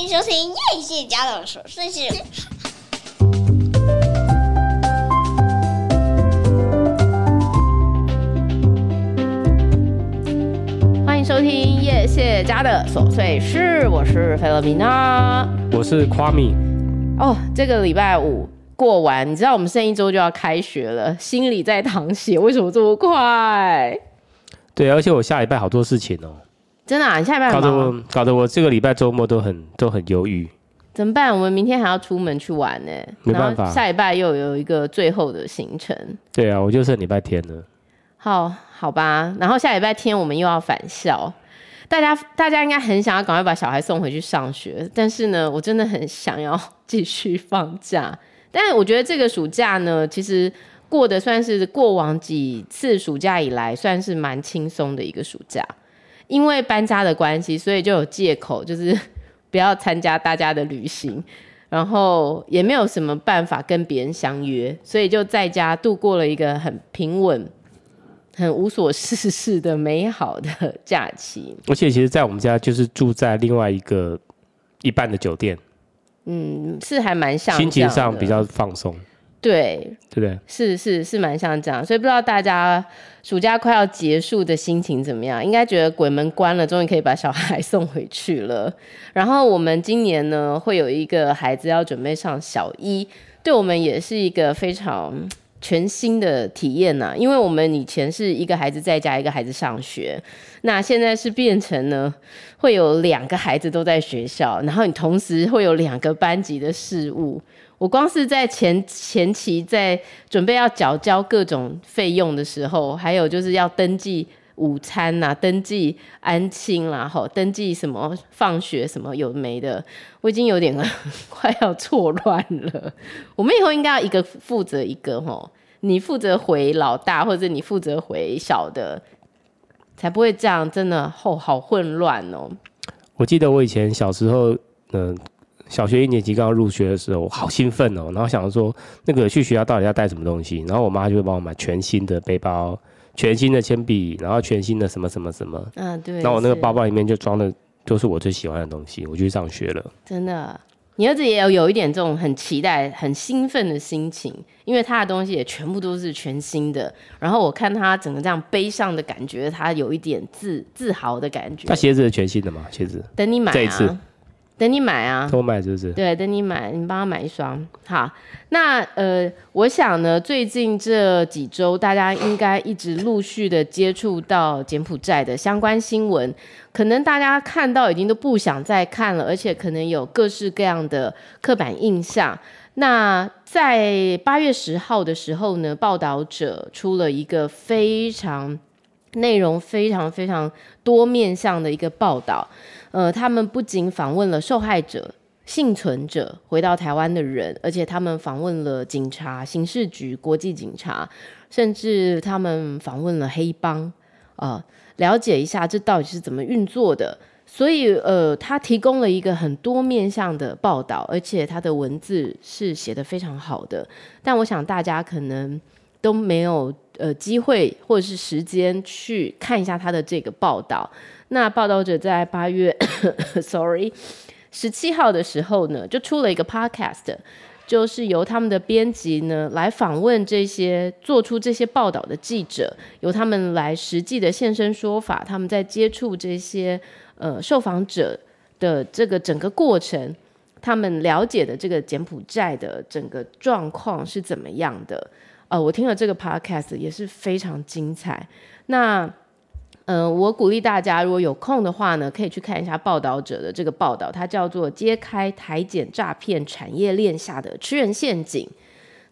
欢迎收听叶谢家的琐碎事。欢迎收听叶谢家的琐碎事，我是菲洛米娜，我是夸米。哦，这个礼拜五过完，你知道我们剩一周就要开学了，心里在淌血，为什么这么快？对，而且我下礼拜好多事情哦。真的啊，你下礼拜搞得我搞得我这个礼拜周末都很都很忧郁。怎么办？我们明天还要出门去玩呢，没办法。下礼拜又有一个最后的行程。对啊，我就剩礼拜天了。好，好吧。然后下礼拜天我们又要返校，大家大家应该很想要赶快把小孩送回去上学，但是呢，我真的很想要继续放假。但是我觉得这个暑假呢，其实过得算是过往几次暑假以来算是蛮轻松的一个暑假。因为搬家的关系，所以就有借口，就是 不要参加大家的旅行，然后也没有什么办法跟别人相约，所以就在家度过了一个很平稳、很无所事事的美好的假期。而且，其实，在我们家就是住在另外一个一半的酒店，嗯，是还蛮像，心情上比较放松。对，对不对？是是是蛮像这样，所以不知道大家暑假快要结束的心情怎么样？应该觉得鬼门关了，终于可以把小孩 送回去了。然后我们今年呢，会有一个孩子要准备上小一，对我们也是一个非常全新的体验呐。因为我们以前是一个孩子在家，一个孩子上学，那现在是变成呢，会有两个孩子都在学校，然后你同时会有两个班级的事务。我光是在前前期在准备要缴交各种费用的时候，还有就是要登记午餐呐、啊，登记安亲啦，吼，登记什么放学什么有没的，我已经有点 快要错乱了。我们以后应该要一个负责一个吼，你负责回老大，或者你负责回小的，才不会这样，真的吼好混乱哦。我记得我以前小时候，嗯、小学一年级刚刚入学的时候，我好兴奋哦，然后想说那个去学校到底要带什么东西，然后我妈就会帮我买全新的背包、全新的铅笔，然后全新的什么什么什么。嗯、啊，对。然后我那个包包里面就装的都是我最喜欢的东西，我就去上学了。真的，你儿子也有有一点这种很期待、很兴奋的心情，因为他的东西也全部都是全新的。然后我看他整个这样背上的感觉，他有一点自自豪的感觉。他鞋子是全新的吗？鞋子？等你买啊。这一次。等你买啊，等我买是不是？对，等你买，你帮他买一双。好，那呃，我想呢，最近这几周大家应该一直陆续的接触到柬埔寨的相关新闻，可能大家看到已经都不想再看了，而且可能有各式各样的刻板印象。那在八月十号的时候呢，报道者出了一个非常内容非常非常多面向的一个报道。呃，他们不仅访问了受害者、幸存者、回到台湾的人，而且他们访问了警察、刑事局、国际警察，甚至他们访问了黑帮，啊、呃，了解一下这到底是怎么运作的。所以，呃，他提供了一个很多面向的报道，而且他的文字是写得非常好的。但我想大家可能都没有呃机会或者是时间去看一下他的这个报道。那报道者在八月，sorry，十七号的时候呢，就出了一个 podcast，就是由他们的编辑呢来访问这些做出这些报道的记者，由他们来实际的现身说法，他们在接触这些呃受访者的这个整个过程，他们了解的这个柬埔寨的整个状况是怎么样的？呃，我听了这个 podcast 也是非常精彩。那嗯、我鼓励大家，如果有空的话呢，可以去看一下报道者的这个报道，它叫做《揭开台检诈骗产业链下的吃人陷阱》。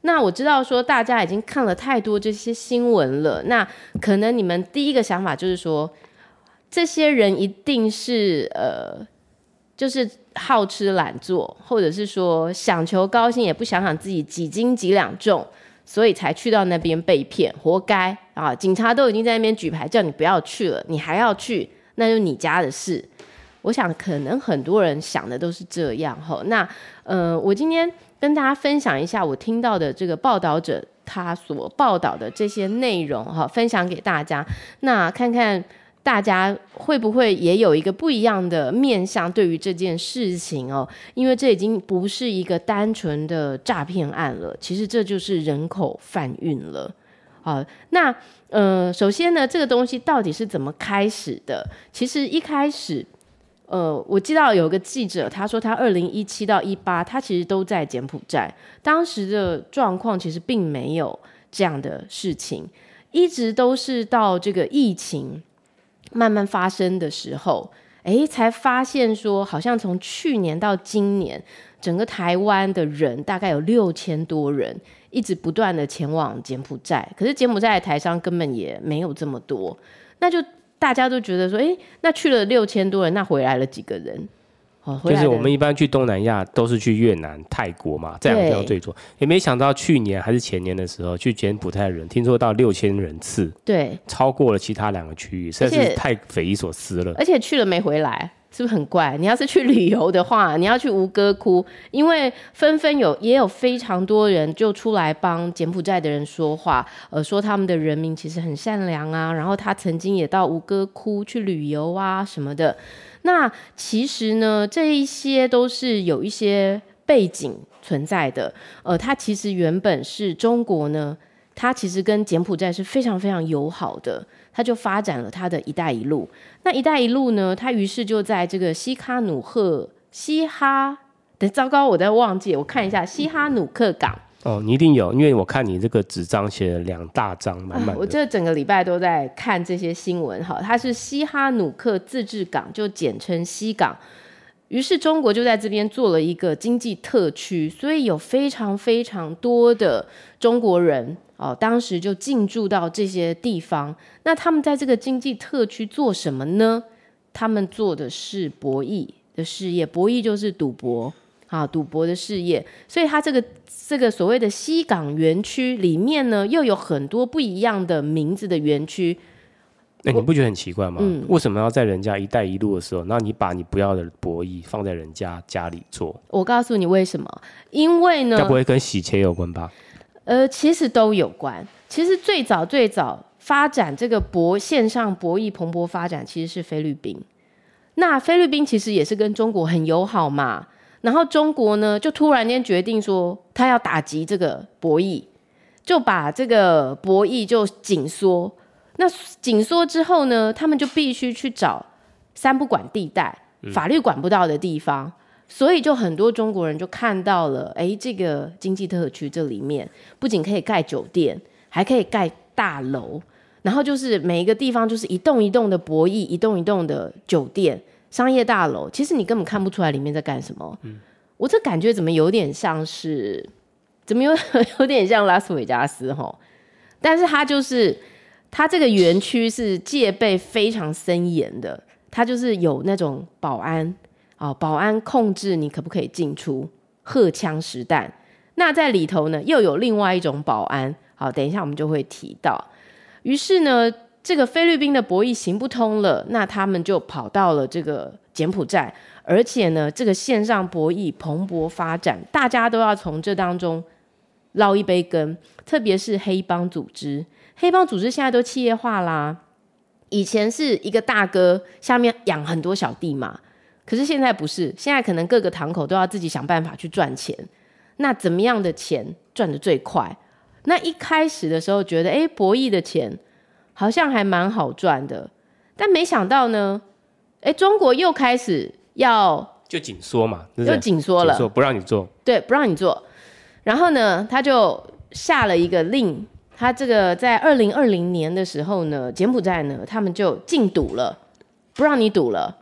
那我知道说大家已经看了太多这些新闻了，那可能你们第一个想法就是说，这些人一定是呃，就是好吃懒做，或者是说想求高薪，也不想想自己几斤几两重。所以才去到那边被骗，活该啊！警察都已经在那边举牌叫你不要去了，你还要去，那就你家的事。我想可能很多人想的都是这样哈。那呃，我今天跟大家分享一下我听到的这个报道者他所报道的这些内容哈，分享给大家。那看看大家会不会也有一个不一样的面向对于这件事情哦？因为这已经不是一个单纯的诈骗案了，其实这就是人口贩运了。好，那呃，首先呢，这个东西到底是怎么开始的？其实一开始，呃，我记得有个记者他说，他二零一七到一八，他其实都在柬埔寨，当时的状况其实并没有这样的事情，一直都是到这个疫情慢慢发生的时候，诶，才发现说，好像从去年到今年，整个台湾的人大概有六千多人。一直不断的前往柬埔寨，可是柬埔寨的台商根本也没有这么多，那就大家都觉得说，诶，那去了六千多人，那回来了几个人？哦，就是我们一般去东南亚都是去越南、泰国嘛，这两个比较最多。也没想到去年还是前年的时候，去柬埔寨的人听说到六千人次，对，超过了其他两个区域，实在是太匪夷所思了。而且去了没回来。是不是很怪？你要是去旅游的话，你要去吴哥窟，因为纷纷有也有非常多人就出来帮柬埔寨的人说话，呃，说他们的人民其实很善良啊，然后他曾经也到吴哥窟去旅游啊什么的。那其实呢，这一些都是有一些背景存在的。呃，它其实原本是中国呢，它其实跟柬埔寨是非常非常友好的。它就发展了它的一带一路。那一带一路呢？它于是就在这个西哈努克西哈，等糟糕，我在忘记，我看一下西哈努克港。哦，你一定有，因为我看你这个纸张写了两大张，满满的。我这整个礼拜都在看这些新闻。哈，它是西哈努克自治港，就简称西港。于是中国就在这边做了一个经济特区，所以有非常非常多的中国人。哦，当时就进驻到这些地方。那他们在这个经济特区做什么呢？他们做的是博弈的事业，博弈就是赌博啊，赌博的事业。所以，他这个这个所谓的西港园区里面呢，又有很多不一样的名字的园区。那、欸、你不觉得很奇怪吗？嗯，为什么要在人家“一带一路”的时候，那你把你不要的博弈放在人家家里做？我告诉你为什么？因为呢，该不会跟洗钱有关吧？呃，其实都有关。其实最早最早发展这个博线上博弈蓬勃发展，其实是菲律宾。那菲律宾其实也是跟中国很友好嘛。然后中国呢，就突然间决定说，他要打击这个博弈，就把这个博弈就紧缩。那紧缩之后呢，他们就必须去找三不管地带，法律管不到的地方。嗯所以就很多中国人就看到了，哎，这个经济特区这里面不仅可以盖酒店，还可以盖大楼，然后就是每一个地方就是一栋一栋的博弈，一栋一栋的酒店、商业大楼。其实你根本看不出来里面在干什么。嗯，我这感觉怎么有点像是，怎么有 有点像拉斯维加斯哈？但是它就是它这个园区是戒备非常森严的，它就是有那种保安。哦，保安控制你可不可以进出，荷枪实弹。那在里头呢，又有另外一种保安。好，等一下我们就会提到。于是呢，这个菲律宾的博弈行不通了，那他们就跑到了这个柬埔寨，而且呢，这个线上博弈蓬勃发展，大家都要从这当中捞一杯羹。特别是黑帮组织，黑帮组织现在都企业化啦。以前是一个大哥下面养很多小弟嘛。可是现在不是，现在可能各个堂口都要自己想办法去赚钱。那怎么样的钱赚得最快？那一开始的时候觉得，哎，博弈的钱好像还蛮好赚的，但没想到呢，哎，中国又开始要就紧缩嘛，又紧缩了，不让你做，对，不让你做。然后呢，他就下了一个令，他这个在二零二零年的时候呢，柬埔寨呢，他们就禁赌了，不让你赌了。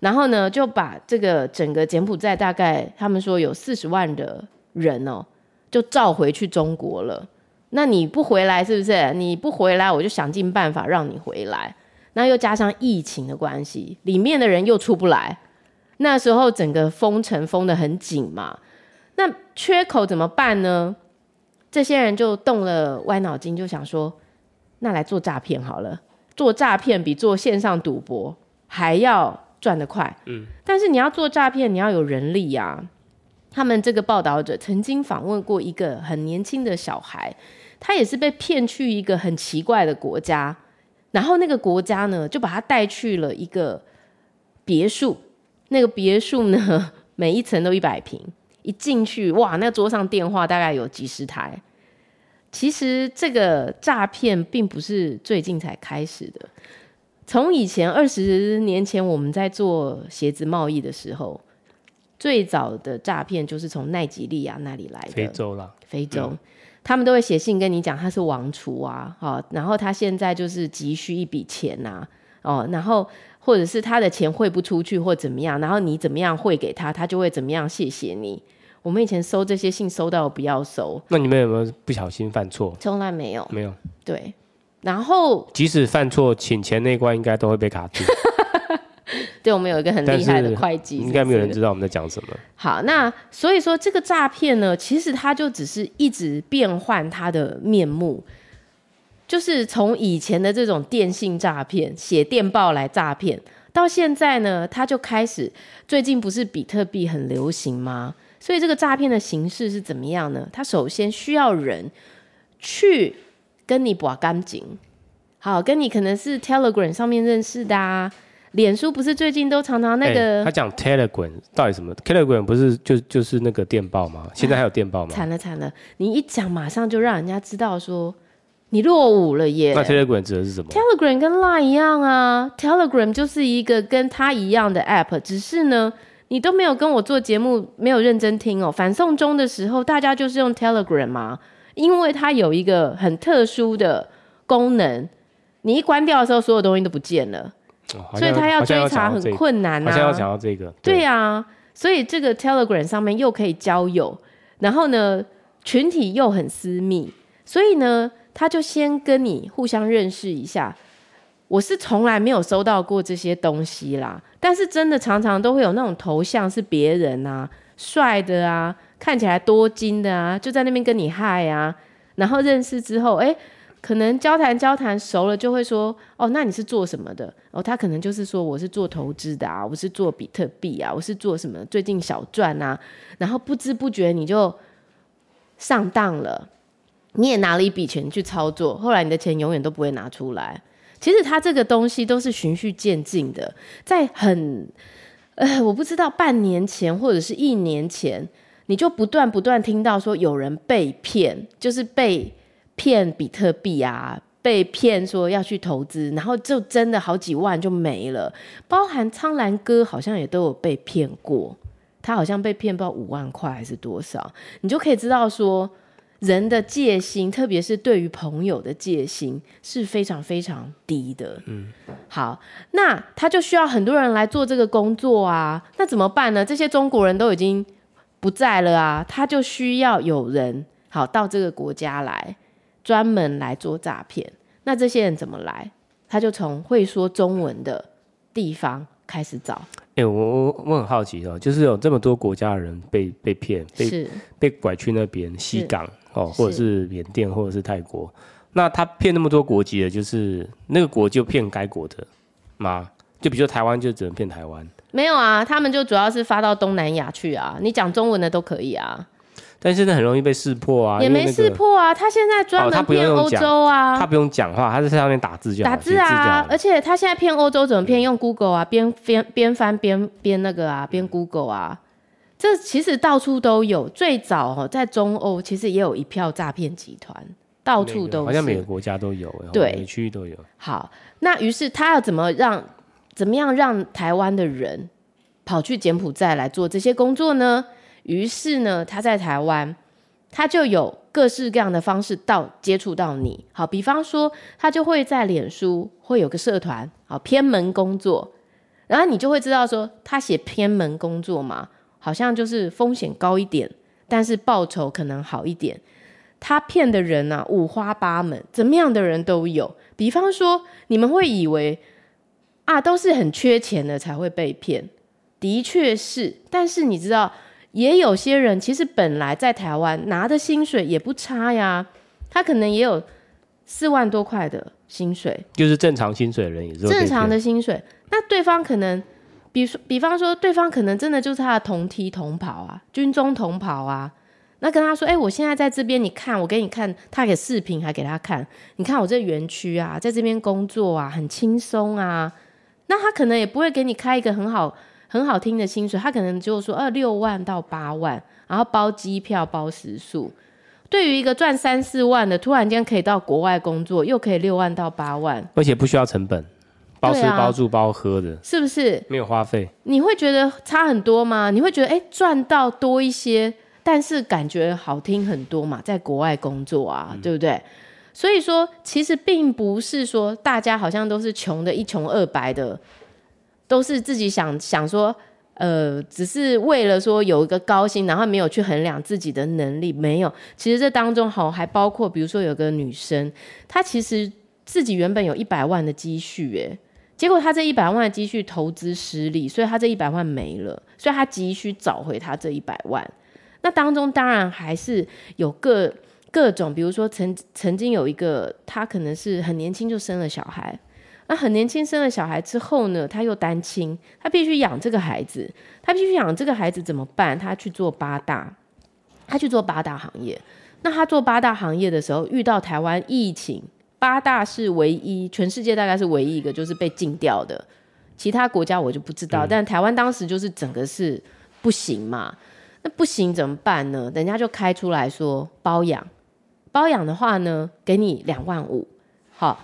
然后呢，就把这个整个柬埔寨大概他们说有四十万的人哦，就召回去中国了。那你不回来是不是？你不回来，我就想尽办法让你回来。那又加上疫情的关系，里面的人又出不来。那时候整个封城封得很紧嘛，那缺口怎么办呢？这些人就动了歪脑筋，就想说，那来做诈骗好了。做诈骗比做线上赌博还要。赚得快，嗯，但是你要做诈骗，你要有人力呀、啊。他们这个报道者曾经访问过一个很年轻的小孩，他也是被骗去一个很奇怪的国家，然后那个国家呢，就把他带去了一个别墅，那个别墅呢，每一层都一百平，一进去哇，那桌上电话大概有几十台。其实这个诈骗并不是最近才开始的，从以前二十年前我们在做鞋子贸易的时候，最早的诈骗就是从奈及利亚那里来的，非洲啦，非洲，嗯、他们都会写信跟你讲他是王储啊，哦，然后他现在就是急需一笔钱呐、啊，哦，然后或者是他的钱汇不出去或怎么样，然后你怎么样汇给他，他就会怎么样谢谢你。我们以前收这些信收到不要收。那你们有没有不小心犯错？从来没有。没有。对。然后即使犯错，请钱那关应该都会被卡住。对，我们有一个很厉害的会计，应该没有人知道我们在讲什么。好，那所以说这个诈骗呢，其实它就只是一直变换它的面目，就是从以前的这种电信诈骗、写电报来诈骗，到现在呢，它就开始最近不是比特币很流行吗？所以这个诈骗的形式是怎么样呢？它首先需要人去跟你把干净，好，跟你可能是 Telegram 上面认识的啊，脸书不是最近都常常那个？欸、他讲 Telegram 到底什么？Telegram 不是就就是那个电报吗？现在还有电报吗？惨了惨了，你一讲马上就让人家知道说你落伍了耶。那 Telegram 指的是什么？Telegram 跟 Line 一样啊，Telegram 就是一个跟它一样的 App，只是呢。你都没有跟我做节目，没有认真听哦。反送中的时候，大家就是用 Telegram 嘛，因为它有一个很特殊的功能，你一关掉的时候，所有东西都不见了，哦、所以他要追查很困难、啊。好像要讲到这个，对呀、啊，所以这个 Telegram 上面又可以交友，然后呢，群体又很私密，所以呢，他就先跟你互相认识一下。我是从来没有收到过这些东西啦，但是真的常常都会有那种头像是别人啊，帅的啊，看起来多金的啊，就在那边跟你嗨啊，然后认识之后，哎，可能交谈交谈熟了，就会说，哦，那你是做什么的？哦，他可能就是说我是做投资的啊，我是做比特币啊，我是做什么？最近小赚啊，然后不知不觉你就上当了，你也拿了一笔钱去操作，后来你的钱永远都不会拿出来。其实他这个东西都是循序渐进的，在很呃，我不知道半年前或者是一年前，你就不断不断听到说有人被骗，就是被骗比特币啊，被骗说要去投资，然后就真的好几万就没了。包含苍兰哥好像也都有被骗过，他好像被骗不知道五万块还是多少，你就可以知道说。人的戒心，特别是对于朋友的戒心，是非常非常低的。嗯，好，那他就需要很多人来做这个工作啊。那怎么办呢？这些中国人都已经不在了啊，他就需要有人好到这个国家来，专门来做诈骗。那这些人怎么来？他就从会说中文的地方开始找。哎、欸，我我我很好奇哦，就是有这么多国家的人被被骗，被是被拐去那边西港。哦，或者是缅甸，或者是泰国，那他骗那么多国籍的，就是那个国就骗该国的吗？就比如说台湾就只能骗台湾？没有啊，他们就主要是发到东南亚去啊，你讲中文的都可以啊。但现在很容易被识破啊，也没识破啊，他现在专门骗欧洲啊，他不用讲话，他是在上面打字就好，打字啊，而且他现在骗欧洲怎么骗？用 Google 啊，边边边翻边边那个啊，边 Google 啊。这其实到处都有，最早哦，在中欧其实也有一票诈骗集团，到处都是，好像每个国家都有，对，每个区域都有。好，那于是他要怎么让，怎么样让台湾的人跑去柬埔寨来做这些工作呢？于是呢，他在台湾，他就有各式各样的方式到接触到你。好，比方说，他就会在脸书会有个社团，好，偏门工作，然后你就会知道说，他写偏门工作嘛。好像就是风险高一点，但是报酬可能好一点。他骗的人啊，五花八门，怎么样的人都有。比方说，你们会以为啊，都是很缺钱的才会被骗，的确是。但是你知道，也有些人其实本来在台湾拿的薪水也不差呀，他可能也有四万多块的薪水，就是正常薪水的人也是正常的薪水。那对方可能。比说，比方说，对方可能真的就是他的同梯同袍啊，军中同袍啊，那跟他说，哎、欸，我现在在这边，你看，我给你看，他给视频还给他看，你看我这园区啊，在这边工作啊，很轻松啊。那他可能也不会给你开一个很好很好听的薪水，他可能就说，呃，六万到八万，然后包机票包食宿。对于一个赚三四万的，突然间可以到国外工作，又可以六万到八万，而且不需要成本，包吃包住包喝的，是不是？没有花费，你会觉得差很多吗？你会觉得，哎，赚到多一些。但是感觉好听很多嘛，在国外工作啊，嗯、对不对？所以说，其实并不是说大家好像都是穷的一穷二白的，都是自己想想说，呃，只是为了说有一个高薪，然后没有去衡量自己的能力。没有，其实这当中好还包括，比如说有个女生，她其实自己原本有一百万的积蓄，哎，结果她这一百万的积蓄投资失利，所以她这一百万没了，所以她急需找回她这一百万。那当中当然还是有各各种，比如说曾曾经有一个，她可能是很年轻就生了小孩，那很年轻生了小孩之后呢，他又单亲，他必须养这个孩子，他必须养这个孩子怎么办？他去做八大，他去做八大行业。那他做八大行业的时候，遇到台湾疫情，八大是唯一，全世界大概是唯一一个就是被禁掉的，其他国家我就不知道，嗯、但台湾当时就是整个是不行嘛。那不行怎么办呢？人家就开出来说包养，包养的话呢，给你两万五，好，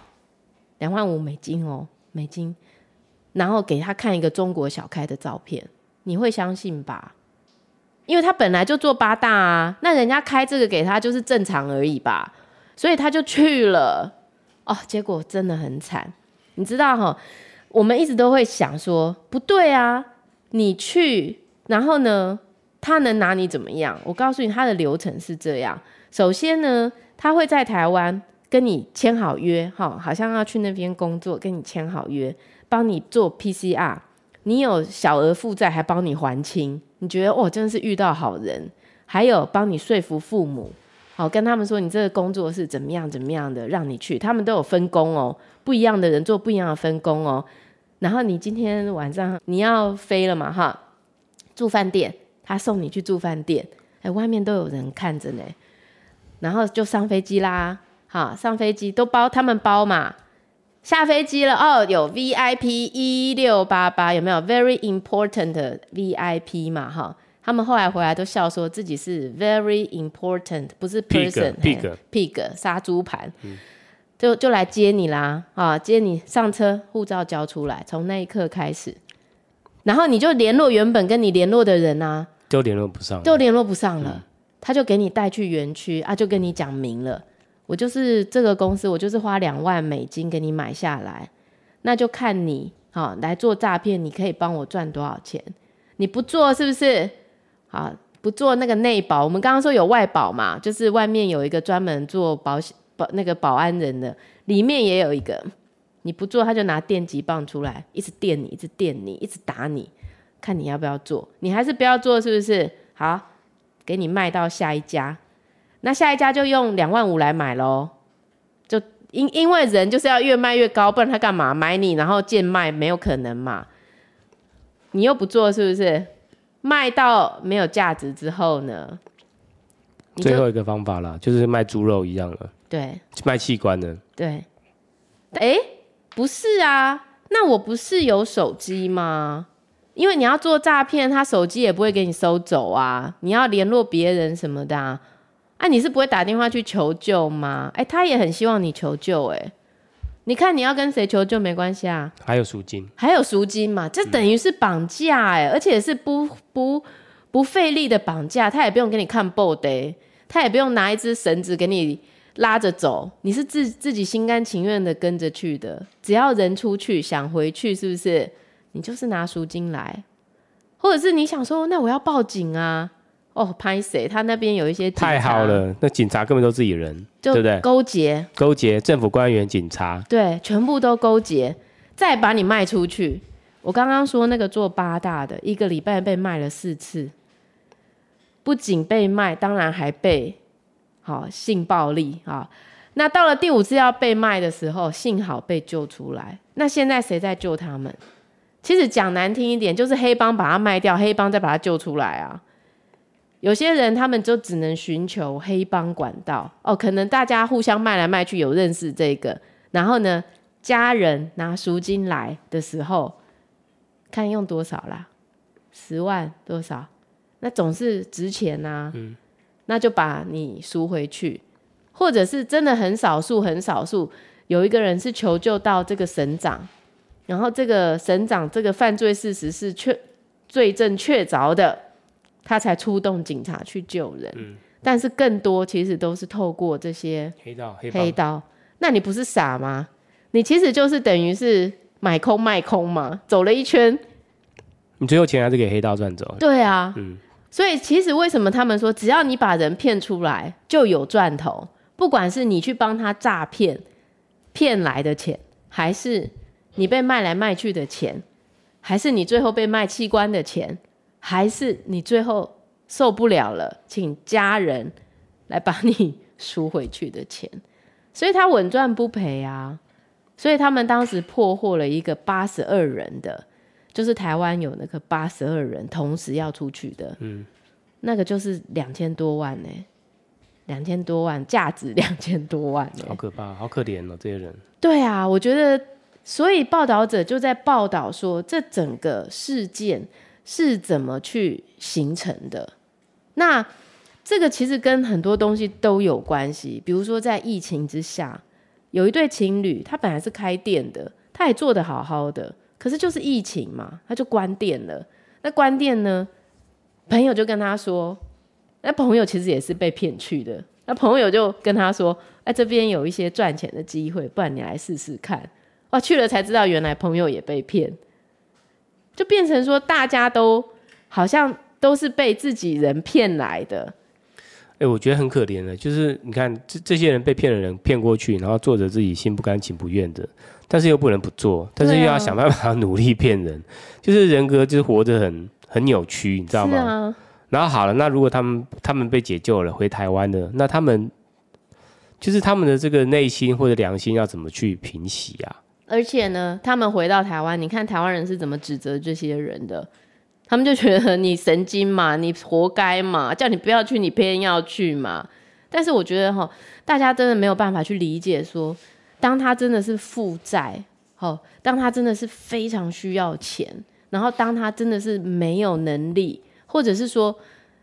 两万五美金哦，美金，然后给他看一个中国小开的照片，你会相信吧？因为他本来就做八大啊，那人家开这个给他就是正常而已吧，所以他就去了，哦，结果真的很惨，你知道哈？我们一直都会想说不对啊，你去，然后呢？他能拿你怎么样？我告诉你，他的流程是这样：首先呢，他会在台湾跟你签好约，哈，好像要去那边工作，跟你签好约，帮你做 PCR。你有小额负债，还帮你还清。你觉得哦，真的是遇到好人。还有帮你说服父母，好跟他们说你这个工作是怎么样怎么样的，让你去。他们都有分工哦，不一样的人做不一样的分工哦。然后你今天晚上你要飞了嘛，哈，住饭店。他送你去住饭店，哎，外面都有人看着呢，然后就上飞机啦，好，上飞机都包他们包嘛，下飞机了哦，有 VIP 一六八八，有没有？Very important VIP 嘛？哈，他们后来回来都笑说自己是 Very important，不是 person pig pig 杀猪盘，嗯、就就来接你啦，啊，接你上车，护照交出来，从那一刻开始，然后你就联络原本跟你联络的人啊。就联络不上，就联络不上了。嗯、他就给你带去园区啊，就跟你讲明了，我就是这个公司，我就是花两万美金给你买下来，那就看你好、哦、来做诈骗，你可以帮我赚多少钱？你不做是不是？好，不做那个内保，我们刚刚说有外保嘛，就是外面有一个专门做保险保那个保安人的，里面也有一个，你不做他就拿电击棒出来，一直电你，一直电你，一直打你。看你要不要做，你还是不要做，是不是？好，给你卖到下一家，那下一家就用两万五来买喽。就因因为人就是要越卖越高，不然他干嘛买你然后贱卖？没有可能嘛。你又不做，是不是？卖到没有价值之后呢？最后一个方法啦，就是卖猪肉一样了。对，卖器官的。对。哎，不是啊，那我不是有手机吗？因为你要做诈骗，他手机也不会给你收走啊！你要联络别人什么的啊？啊，你是不会打电话去求救吗？哎，他也很希望你求救哎。你看你要跟谁求救没关系啊？还有赎金，还有赎金嘛？这等于是绑架哎，而且是不不不费力的绑架，他也不用给你看 body，他也不用拿一只绳子给你拉着走，你是自自己心甘情愿的跟着去的。只要人出去想回去，是不是？你就是拿赎金来，或者是你想说，那我要报警啊？哦，拍谁？他那边有一些太好了，那警察根本都自己人，对不对？勾结，勾结政府官员、警察，对，全部都勾结，再把你卖出去。我刚刚说那个做八大的，一个礼拜被卖了四次，不仅被卖，当然还被好性暴力啊。那到了第五次要被卖的时候，幸好被救出来。那现在谁在救他们？其实讲难听一点，就是黑帮把他卖掉，黑帮再把他救出来啊！有些人他们就只能寻求黑帮管道哦，可能大家互相卖来卖去，有认识这个，然后呢，家人拿赎金来的时候，看用多少啦，十万多少，那总是值钱呐、啊，那就把你赎回去，或者是真的很少数很少数，有一个人是求救到这个省长，然后这个省长这个犯罪事实是确罪证确凿的。他才出动警察去救人，嗯、但是更多其实都是透过这些黑道黑黑道。那你不是傻吗？你其实就是等于是买空卖空嘛，走了一圈，你最后钱还是给黑道赚走。对啊，嗯，所以其实为什么他们说只要你把人骗出来就有赚头，不管是你去帮他诈骗骗来的钱，还是你被卖来卖去的钱，还是你最后被卖器官的钱。还是你最后受不了了，请家人来把你赎回去的钱，所以他稳赚不赔啊。所以他们当时破获了一个八十二人的，就是台湾有那个八十二人同时要出去的，嗯，那个就是两千多万呢，两千多万，价值两千多万呢，好可怕，好可怜哦，这些人。对啊，我觉得，所以报道者就在报道说，这整个事件。是怎么去形成的？那这个其实跟很多东西都有关系。比如说，在疫情之下，有一对情侣，他本来是开店的，他也做得好好的，可是就是疫情嘛，他就关店了。那关店呢，朋友就跟他说，那朋友其实也是被骗去的。那朋友就跟他说，哎，这边有一些赚钱的机会，不然你来试试看。哇，去了才知道，原来朋友也被骗。就变成说，大家都好像都是被自己人骗来的。哎、欸，我觉得很可怜的，就是你看这这些人被骗的人骗过去，然后做着自己心不甘情不愿的，但是又不能不做，但是又要想办法努力骗人，啊、就是人格就是活得很很扭曲，你知道吗？啊、然后好了，那如果他们他们被解救了，回台湾了，那他们就是他们的这个内心或者良心要怎么去平息啊？而且呢，他们回到台湾，你看台湾人是怎么指责这些人的？他们就觉得你神经嘛，你活该嘛，叫你不要去，你偏要去嘛。但是我觉得哈，大家真的没有办法去理解说，当他真的是负债，哦，当他真的是非常需要钱，然后当他真的是没有能力，或者是说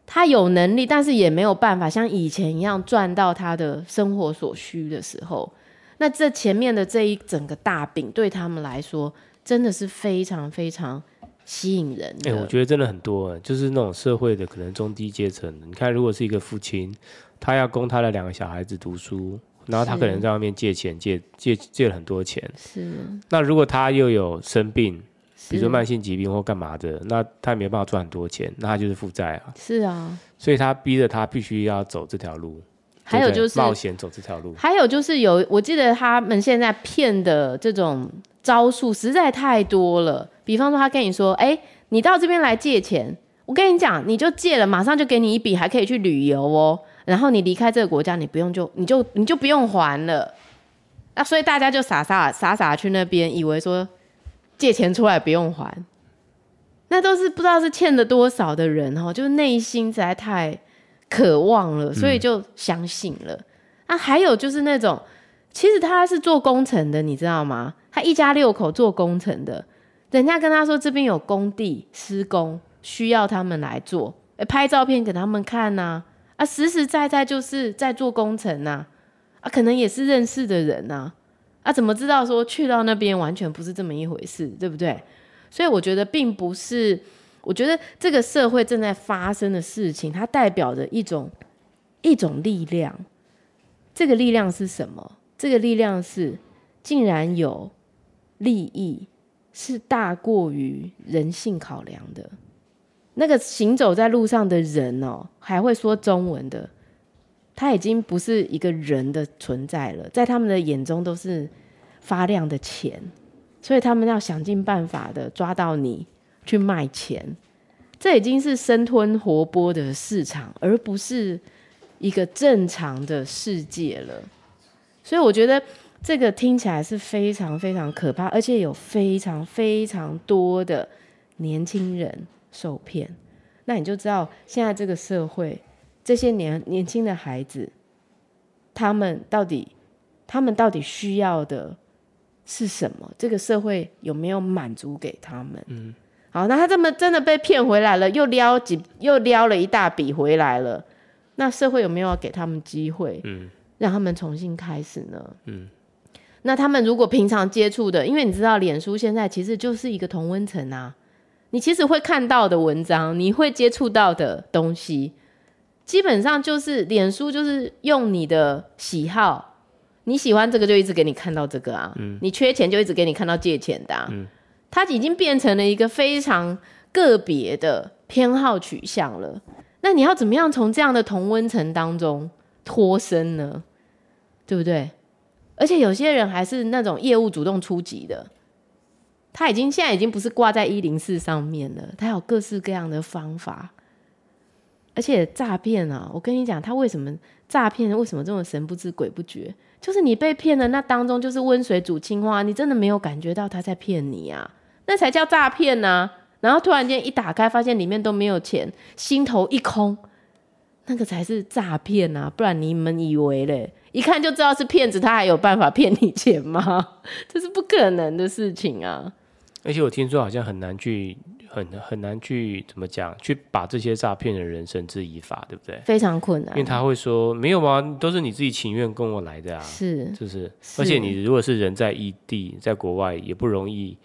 他有能力，但是也没有办法像以前一样赚到他的生活所需的时候。那这前面的这一整个大饼对他们来说，真的是非常非常吸引人的。哎、欸，我觉得真的很多，就是那种社会的可能中低阶层。你看，如果是一个父亲，他要供他的两个小孩子读书，然后他可能在外面借钱，借借借了很多钱。是。那如果他又有生病，比如说慢性疾病或干嘛的，那他也没办法赚很多钱，那他就是负债啊。是啊。所以他逼着他必须要走这条路。还有就是冒险走这条路，还有就是有，我记得他们现在骗的这种招数实在太多了。比方说，他跟你说：“哎，你到这边来借钱，我跟你讲，你就借了，马上就给你一笔，还可以去旅游哦。然后你离开这个国家，你不用就你就你就不用还了。那所以大家就傻傻傻傻去那边，以为说借钱出来不用还，那都是不知道是欠了多少的人哦，就是内心实在太。”渴望了，所以就相信了。嗯、啊，还有就是那种，其实他是做工程的，你知道吗？他一家六口做工程的，人家跟他说这边有工地施工，需要他们来做，欸、拍照片给他们看呐、啊。啊，实实在在就是在做工程呐。啊，可能也是认识的人呐。啊，怎么知道说去到那边完全不是这么一回事，对不对？所以我觉得并不是。我觉得这个社会正在发生的事情，它代表着一种一种力量。这个力量是什么？这个力量是竟然有利益是大过于人性考量的。那个行走在路上的人哦，还会说中文的，他已经不是一个人的存在了，在他们的眼中都是发亮的钱，所以他们要想尽办法的抓到你。去卖钱，这已经是生吞活剥的市场，而不是一个正常的世界了。所以我觉得这个听起来是非常非常可怕，而且有非常非常多的年轻人受骗。那你就知道现在这个社会，这些年年轻的孩子，他们到底他们到底需要的是什么？这个社会有没有满足给他们？嗯，好，那他这么真的被骗回来了，又撩几又撩了一大笔回来了，那社会有没有要给他们机会？嗯，让他们重新开始呢？嗯，那他们如果平常接触的，因为你知道，脸书现在其实就是一个同温层啊。你其实会看到的文章，你会接触到的东西，基本上就是脸书，就是用你的喜好，你喜欢这个就一直给你看到这个啊，嗯、你缺钱就一直给你看到借钱的、啊，嗯、它已经变成了一个非常个别的偏好取向了。那你要怎么样从这样的同温层当中脱身呢？对不对？而且有些人还是那种业务主动出击的。他已经现在已经不是挂在一零四上面了，他有各式各样的方法，而且诈骗啊，我跟你讲，他为什么诈骗？为什么这么神不知鬼不觉？就是你被骗的那当中，就是温水煮青蛙，你真的没有感觉到他在骗你啊，那才叫诈骗呢。然后突然间一打开，发现里面都没有钱，心头一空，那个才是诈骗啊！不然你们以为嘞？一看就知道是骗子，他还有办法骗你钱吗？这是不可能的事情啊！而且我听说好像很难去，很很难去怎么讲，去把这些诈骗的人绳之以法，对不对？非常困难，因为他会说没有啊？都是你自己情愿跟我来的啊，是，就是，是而且你如果是人在异地，在国外也不容易，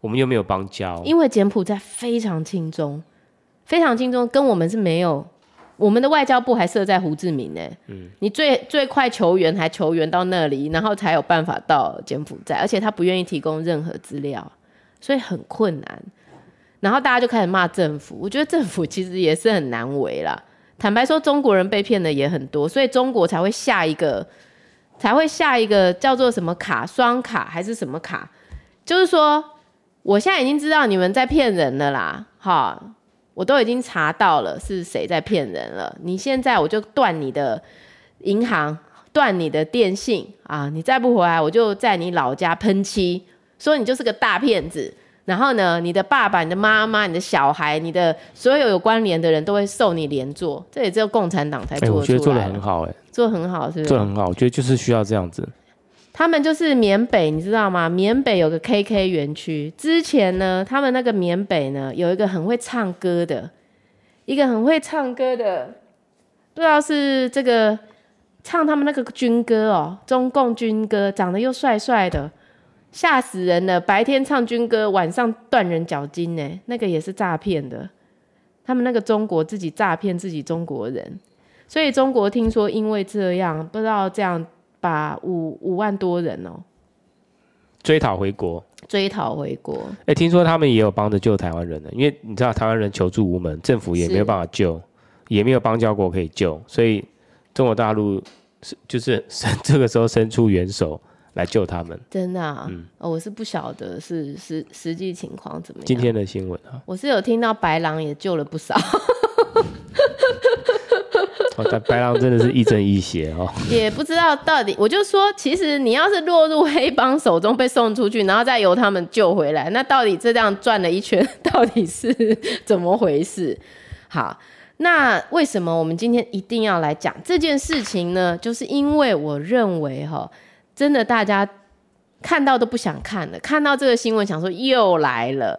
我们又没有邦交，因为柬埔寨非常轻松，非常轻松，跟我们是没有，我们的外交部还设在胡志明呢。嗯，你最最快求援还求援到那里，然后才有办法到柬埔寨，而且他不愿意提供任何资料。所以很困难，然后大家就开始骂政府。我觉得政府其实也是很难为啦。坦白说，中国人被骗的也很多，所以中国才会下一个，才会下一个叫做什么卡，双卡还是什么卡？就是说，我现在已经知道你们在骗人了啦，哈，我都已经查到了是谁在骗人了。你现在我就断你的银行，断你的电信啊，你再不回来，我就在你老家喷漆。说你就是个大骗子，然后呢，你的爸爸、你的妈妈、你的小孩、你的所有有关联的人都会受你连坐，这也只有共产党才做得出来。欸，我觉得做的很好，哎，做得很好，是不是？做得很好，我觉得就是需要这样子。他们就是缅北，你知道吗？缅北有个 KK 园区，之前呢，他们那个缅北呢，有一个很会唱歌的，一个很会唱歌的，不知道是这个唱他们那个军歌哦，中共军歌，长得又帅帅的。吓死人了！白天唱军歌，晚上断人脚筋呢，那个也是诈骗的。他们那个中国自己诈骗自己中国人，所以中国听说因为这样，不知道这样把五五万多人哦、喔、追讨回国，追讨回国。哎、欸，听说他们也有帮着救台湾人的，因为你知道台湾人求助无门，政府也没有办法救，也没有邦交国可以救，所以中国大陆是就是 这个时候伸出援手。来救他们，真的啊！嗯、哦，我是不晓得是实实际情况怎么样。今天的新闻啊，我是有听到白狼也救了不少。哦，但白狼真的是亦正亦邪哦。也不知道到底，我就说，其实你要是落入黑帮手中被送出去，然后再由他们救回来，那到底这样转了一圈，到底是怎么回事？好，那为什么我们今天一定要来讲这件事情呢？就是因为我认为哈。真的，大家看到都不想看了。看到这个新闻，想说又来了，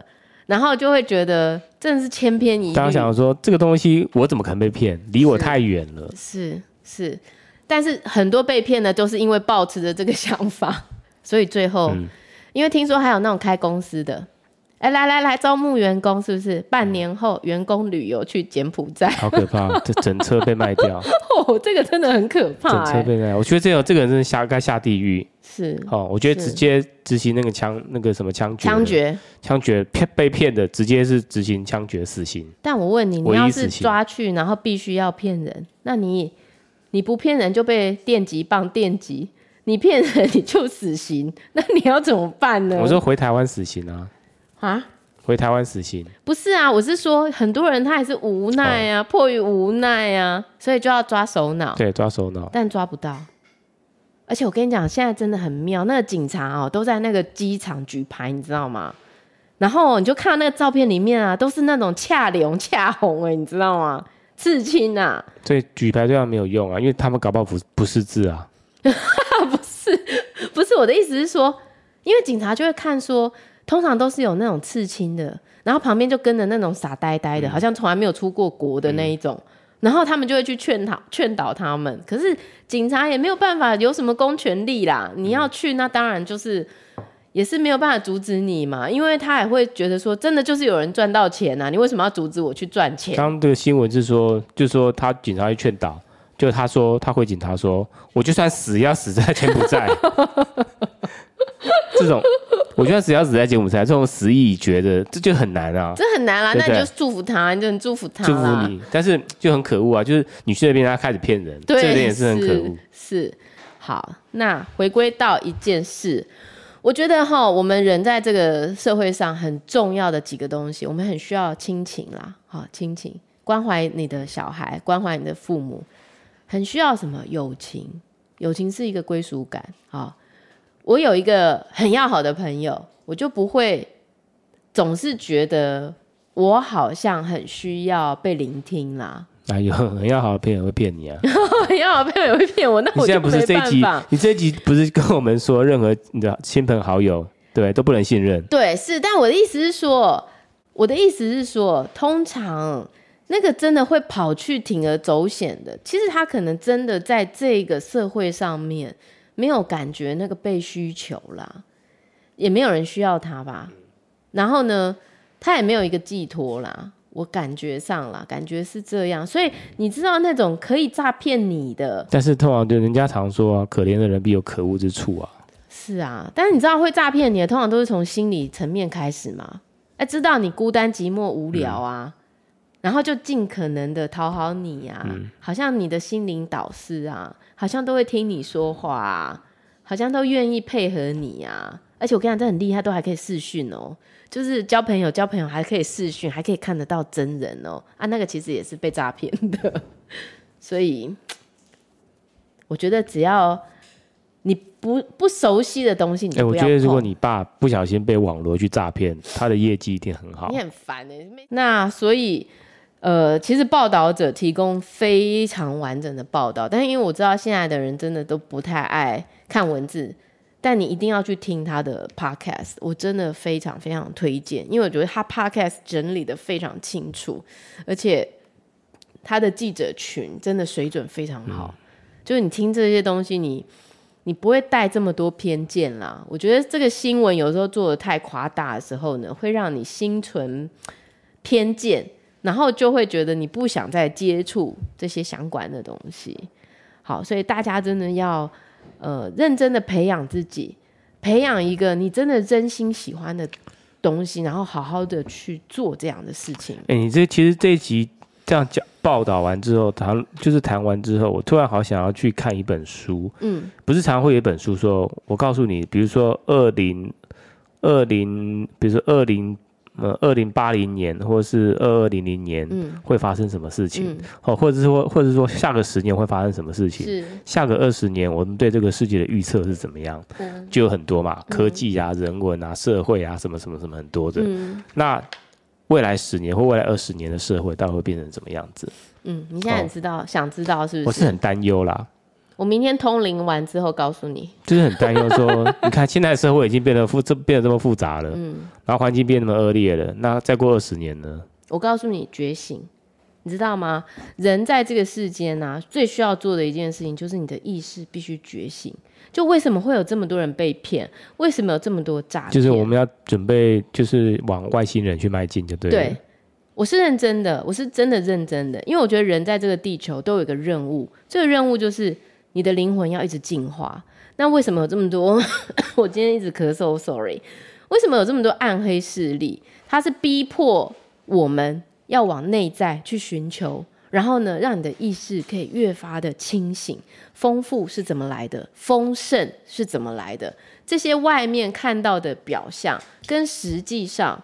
然后就会觉得真的是千篇一律。大家想说这个东西我怎么可能被骗？离我太远了。是是，是，但是很多被骗的都是因为抱持着这个想法，所以最后，嗯、因为听说还有那种开公司的。哎，来来来，招募员工是不是？半年后员工旅游去柬埔寨，好可怕！这整车被卖掉。哦，这个真的很可怕。整车被卖，我觉得这个这个人真的下该下地狱。是。哦，我觉得直接执行那个枪那个什么枪决。枪决。枪决骗被骗的，直接是执行枪决死刑。但我问你，你要是抓去，然后必须要骗人，那你你不骗人就被电击棒电击，你骗人你就死刑，那你要怎么办呢？我说回台湾死刑啊。啊，回台湾死刑？不是啊，我是说很多人他还是无奈啊，哦、迫于无奈啊，所以就要抓首脑。对，抓首脑，但抓不到。而且我跟你讲，现在真的很妙，那个警察哦，都在那个机场举牌，你知道吗？然后你就看到那个照片里面啊，都是那种恰龙恰红哎，你知道吗？刺青啊，所以举牌对他没有用啊，因为他们搞不好不不识字啊。不是，不是我的意思是说，因为警察就会看说，通常都是有那种刺青的，然后旁边就跟着那种傻呆呆的，嗯、好像从来没有出过国的那一种，嗯、然后他们就会去劝导劝导他们。可是警察也没有办法，有什么公权力啦？你要去，那当然就是。也是没有办法阻止你嘛，因为他也会觉得说，真的就是有人赚到钱啊，你为什么要阻止我去赚钱？刚刚这个新闻是说，就是说他警察去劝导，就他说他回警察说，我就算死也要死在柬埔寨。这种，我觉得只要只在柬埔寨，这种死意已决的，这就很难啊。这很难啦，那你就祝福他，你就很祝福他，祝福你。但是就很可恶啊，就是你去那边，他开始骗人，对这点也是很可恶。是，好，那回归到一件事。我觉得哈，我们人在这个社会上很重要的几个东西，我们很需要亲情啦，好，亲情，关怀你的小孩，关怀你的父母，很需要什么友情？友情是一个归属感啊。我有一个很要好的朋友，我就不会总是觉得我好像很需要被聆听啦。哪有很要好的朋友会骗你啊？很要好的朋友会骗我，那我现在不是这一集，你这一集不是跟我们说，任何你的亲朋好友对都不能信任？对，是。但我的意思是说，我的意思是说，通常那个真的会跑去铤而走险的，其实他可能真的在这个社会上面没有感觉那个被需求啦，也没有人需要他吧。然后呢，他也没有一个寄托啦。我感觉上了，感觉是这样，所以你知道那种可以诈骗你的，但是通常就人家常说啊，可怜的人必有可恶之处啊。是啊，但是你知道会诈骗你的，通常都是从心理层面开始嘛。哎，知道你孤单寂寞无聊啊，嗯、然后就尽可能的讨好你啊，嗯、好像你的心灵导师啊，好像都会听你说话啊，好像都愿意配合你啊。而且我跟你讲，这很厉害，都还可以视讯哦。就是交朋友，交朋友还可以视讯，还可以看得到真人哦。啊，那个其实也是被诈骗的。所以我觉得只要你不不熟悉的东西，你我觉得如果你爸不小心被网罗去诈骗，他的业绩一定很好。你很烦哎、欸。那所以呃，其实报道者提供非常完整的报道，但是因为我知道现在的人真的都不太爱看文字。但你一定要去听他的 podcast，我真的非常非常推荐，因为我觉得他 podcast 整理的非常清楚，而且他的记者群真的水准非常好。嗯、就是你听这些东西，你你不会带这么多偏见啦。我觉得这个新闻有时候做的太夸大的时候呢，会让你心存偏见，然后就会觉得你不想再接触这些相关的东西。好，所以大家真的要。呃，认真的培养自己，培养一个你真的真心喜欢的东西，然后好好的去做这样的事情。哎、欸，你这其实这一集这样讲报道完之后，谈就是谈完之后，我突然好想要去看一本书。嗯，不是常常会有一本书说，我告诉你，比如说二零二零，比如说二零。呃，二零八零年或者是二二零零年，嗯，会发生什么事情？好、嗯，或者是说，或者是说下个十年会发生什么事情？是下个二十年，我们对这个世界的预测是怎么样？嗯、就有很多嘛，科技啊、嗯、人文啊、社会啊，什么什么什么很多的。嗯、那未来十年或未来二十年的社会，到底会变成怎么样子？嗯，你现在很知道，哦、想知道是不是？我是很担忧啦。我明天通灵完之后告诉你，就是很担忧说，你看现在的社会已经变得复这变得这么复杂了，嗯，然后环境变那么恶劣了，那再过二十年呢？我告诉你，觉醒，你知道吗？人在这个世间呢、啊，最需要做的一件事情就是你的意识必须觉醒。就为什么会有这么多人被骗？为什么有这么多诈骗？就是我们要准备，就是往外星人去迈进，就对了。对，我是认真的，我是真的认真的，因为我觉得人在这个地球都有一个任务，这个任务就是。你的灵魂要一直进化，那为什么有这么多？我今天一直咳嗽，sorry。为什么有这么多暗黑势力？它是逼迫我们要往内在去寻求，然后呢，让你的意识可以越发的清醒。丰富是怎么来的？丰盛是怎么来的？这些外面看到的表象，跟实际上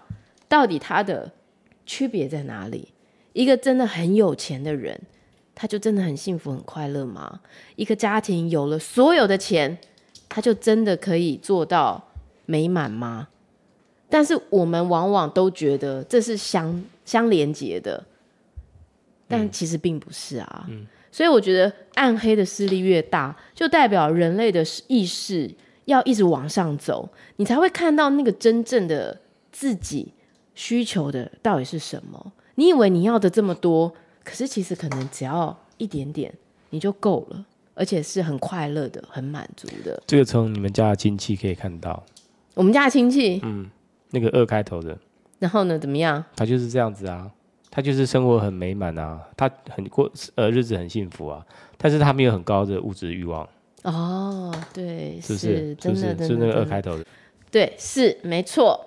到底它的区别在哪里？一个真的很有钱的人。他就真的很幸福很快乐吗？一个家庭有了所有的钱，他就真的可以做到美满吗？但是我们往往都觉得这是相相连接的，但其实并不是啊。嗯、所以我觉得暗黑的势力越大，就代表人类的意识要一直往上走，你才会看到那个真正的自己需求的到底是什么。你以为你要的这么多，可是其实可能只要一点点你就够了，而且是很快乐的、很满足的。这个从你们家的亲戚可以看到。我们家的亲戚，嗯。那个二开头的，然后呢？怎么样？他就是这样子啊，他就是生活很美满啊，他很过呃日子很幸福啊，但是他没有很高的物质欲望。哦，对，是不是？是真的，就是那个二开头的。对，是没错。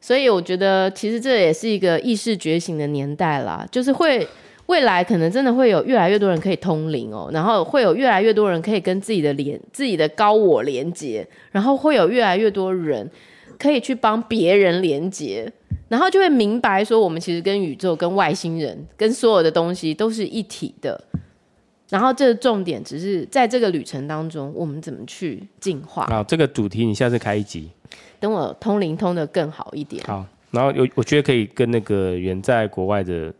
所以我觉得，其实这也是一个意识觉醒的年代啦，就是会未来可能真的会有越来越多人可以通灵哦，然后会有越来越多人可以跟自己的连自己的高我连接，然后会有越来越多人。可以去帮别人连接，然后就会明白说，我们其实跟宇宙、跟外星人、跟所有的东西都是一体的。然后这个重点只是在这个旅程当中，我们怎么去进化。好，这个主题你下次开一集，等我通灵通的更好一点。好，然后有我觉得可以跟那个远在国外的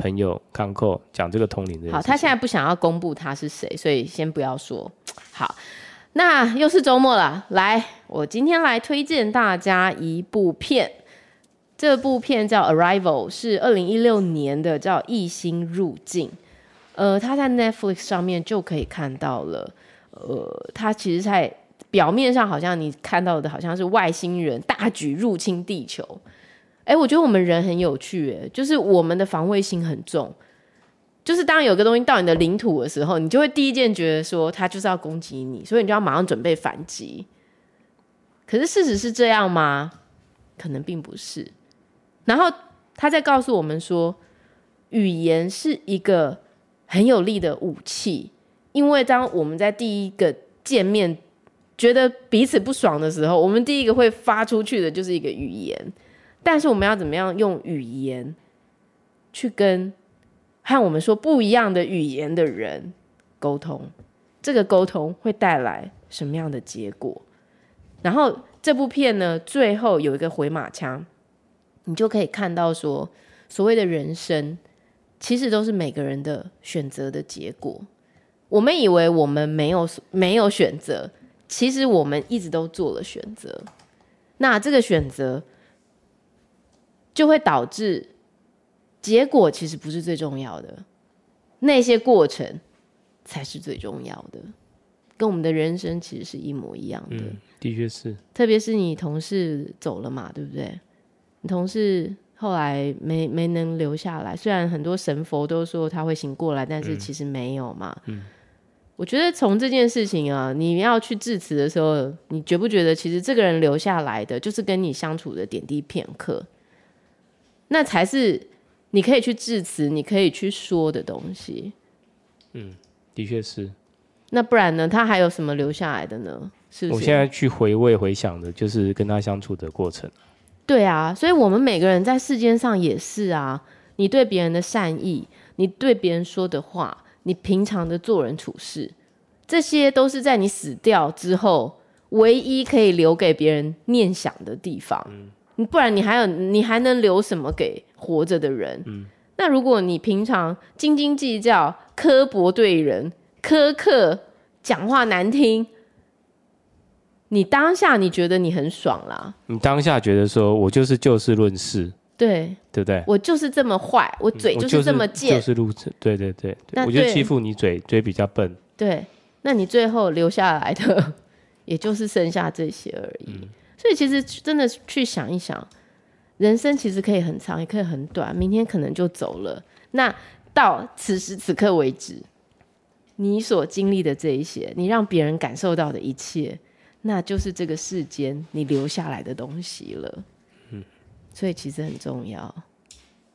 朋友康扣讲这个通灵的。好，他现在不想要公布他是谁，所以先不要说。好。那又是周末了，来，我今天来推荐大家一部片，这部片叫《Arrival》，是二零一六年的，叫《异星入境》。呃，它在 Netflix 上面就可以看到了。呃，它其实在表面上好像你看到的好像是外星人大举入侵地球。哎，我觉得我们人很有趣，哎，就是我们的防卫心很重。就是当有个东西到你的领土的时候，你就会第一件觉得说它就是要攻击你，所以你就要马上准备反击。可是事实是这样吗？可能并不是。然后他在告诉我们说，语言是一个很有力的武器，因为当我们在第一个见面觉得彼此不爽的时候，我们第一个会发出去的就是一个语言。但是我们要怎么样用语言去跟？和我们说不一样的语言的人沟通，这个沟通会带来什么样的结果？然后这部片呢，最后有一个回马枪，你就可以看到说，所谓的人生其实都是每个人的选择的结果。我们以为我们没有没有选择，其实我们一直都做了选择。那这个选择就会导致。结果其实不是最重要的，那些过程才是最重要的，跟我们的人生其实是一模一样的。嗯，的确是。特别是你同事走了嘛，对不对？你同事后来没没能留下来，虽然很多神佛都说他会醒过来，但是其实没有嘛。嗯。我觉得从这件事情啊，你要去致辞的时候，你觉不觉得其实这个人留下来的就是跟你相处的点滴片刻，那才是。你可以去致辞，你可以去说的东西，嗯，的确是。那不然呢？他还有什么留下来的呢？是不是？我现在去回味、回想的，就是跟他相处的过程。对啊，所以我们每个人在世间上也是啊。你对别人的善意，你对别人说的话，你平常的做人处事，这些都是在你死掉之后，唯一可以留给别人念想的地方。嗯不然你还有你还能留什么给活着的人？嗯，那如果你平常斤斤计较、刻薄对人、苛刻、讲话难听，你当下你觉得你很爽啦？你当下觉得说我就是就事论事，对对不对？我就是这么坏，我嘴就是这么贱，就是如此，对对对，对，我就欺负你嘴嘴比较笨，对，那你最后留下来的 也就是剩下这些而已。嗯所以其实真的去想一想，人生其实可以很长，也可以很短，明天可能就走了。那到此时此刻为止，你所经历的这一些，你让别人感受到的一切，那就是这个世间你留下来的东西了。嗯，所以其实很重要。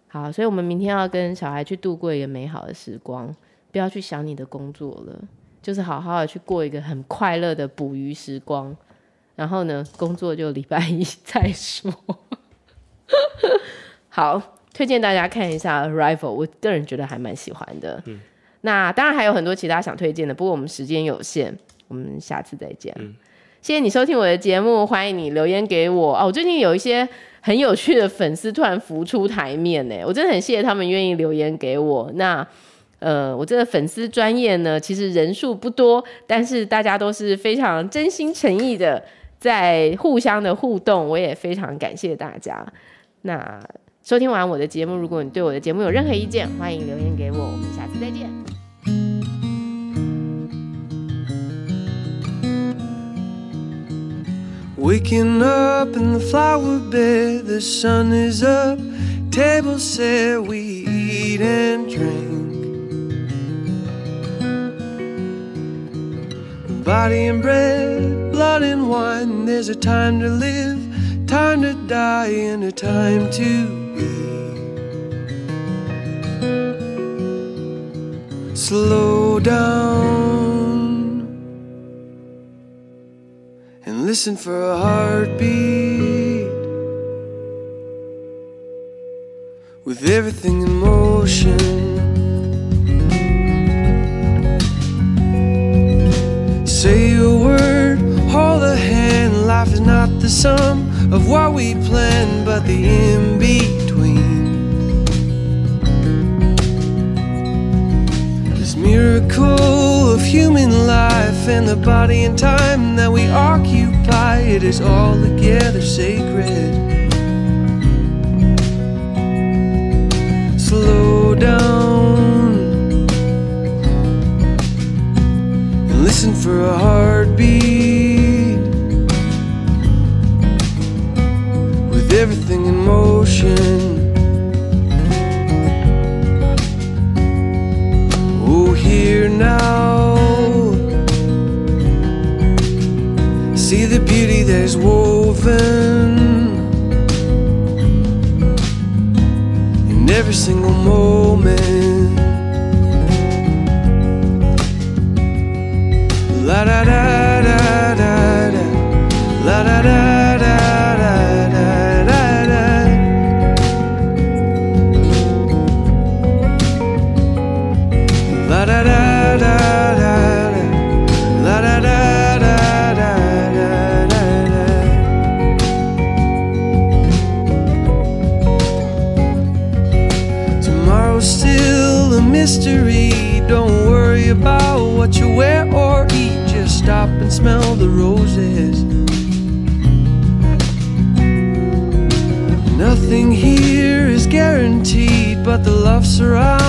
好，所以我们明天要跟小孩去度过一个美好的时光，不要去想你的工作了，就是好好的去过一个很快乐的捕鱼时光。然后呢，工作就礼拜一 再说。好，推荐大家看一下《Arrival》，我个人觉得还蛮喜欢的。嗯，那当然还有很多其他想推荐的，不过我们时间有限，我们下次再见。嗯，谢谢你收听我的节目，欢迎你留言给我哦。我最近有一些很有趣的粉丝突然浮出台面呢，我真的很谢谢他们愿意留言给我。那呃，我这个粉丝专业呢，其实人数不多，但是大家都是非常真心诚意的在互相的互动，我也非常感谢大家。那收听完我的节目，如果你对我的节目有任何意见，欢迎留言给我。我们下次再见。Waking up in the flower bed, the sun is up, table set, we eat and drink. Body and bread, blood and wine, there's a time to live, time to die, and a time to be. slow down and listen for a heartbeat with everything in motion. The sum of what we plan, but the in between. This miracle of human life and the body and time that we occupy. It is all together sacred. Slow down and listen for a heartbeat in motion. Oh, here now. See the beauty that is woven in every single moment. wraps around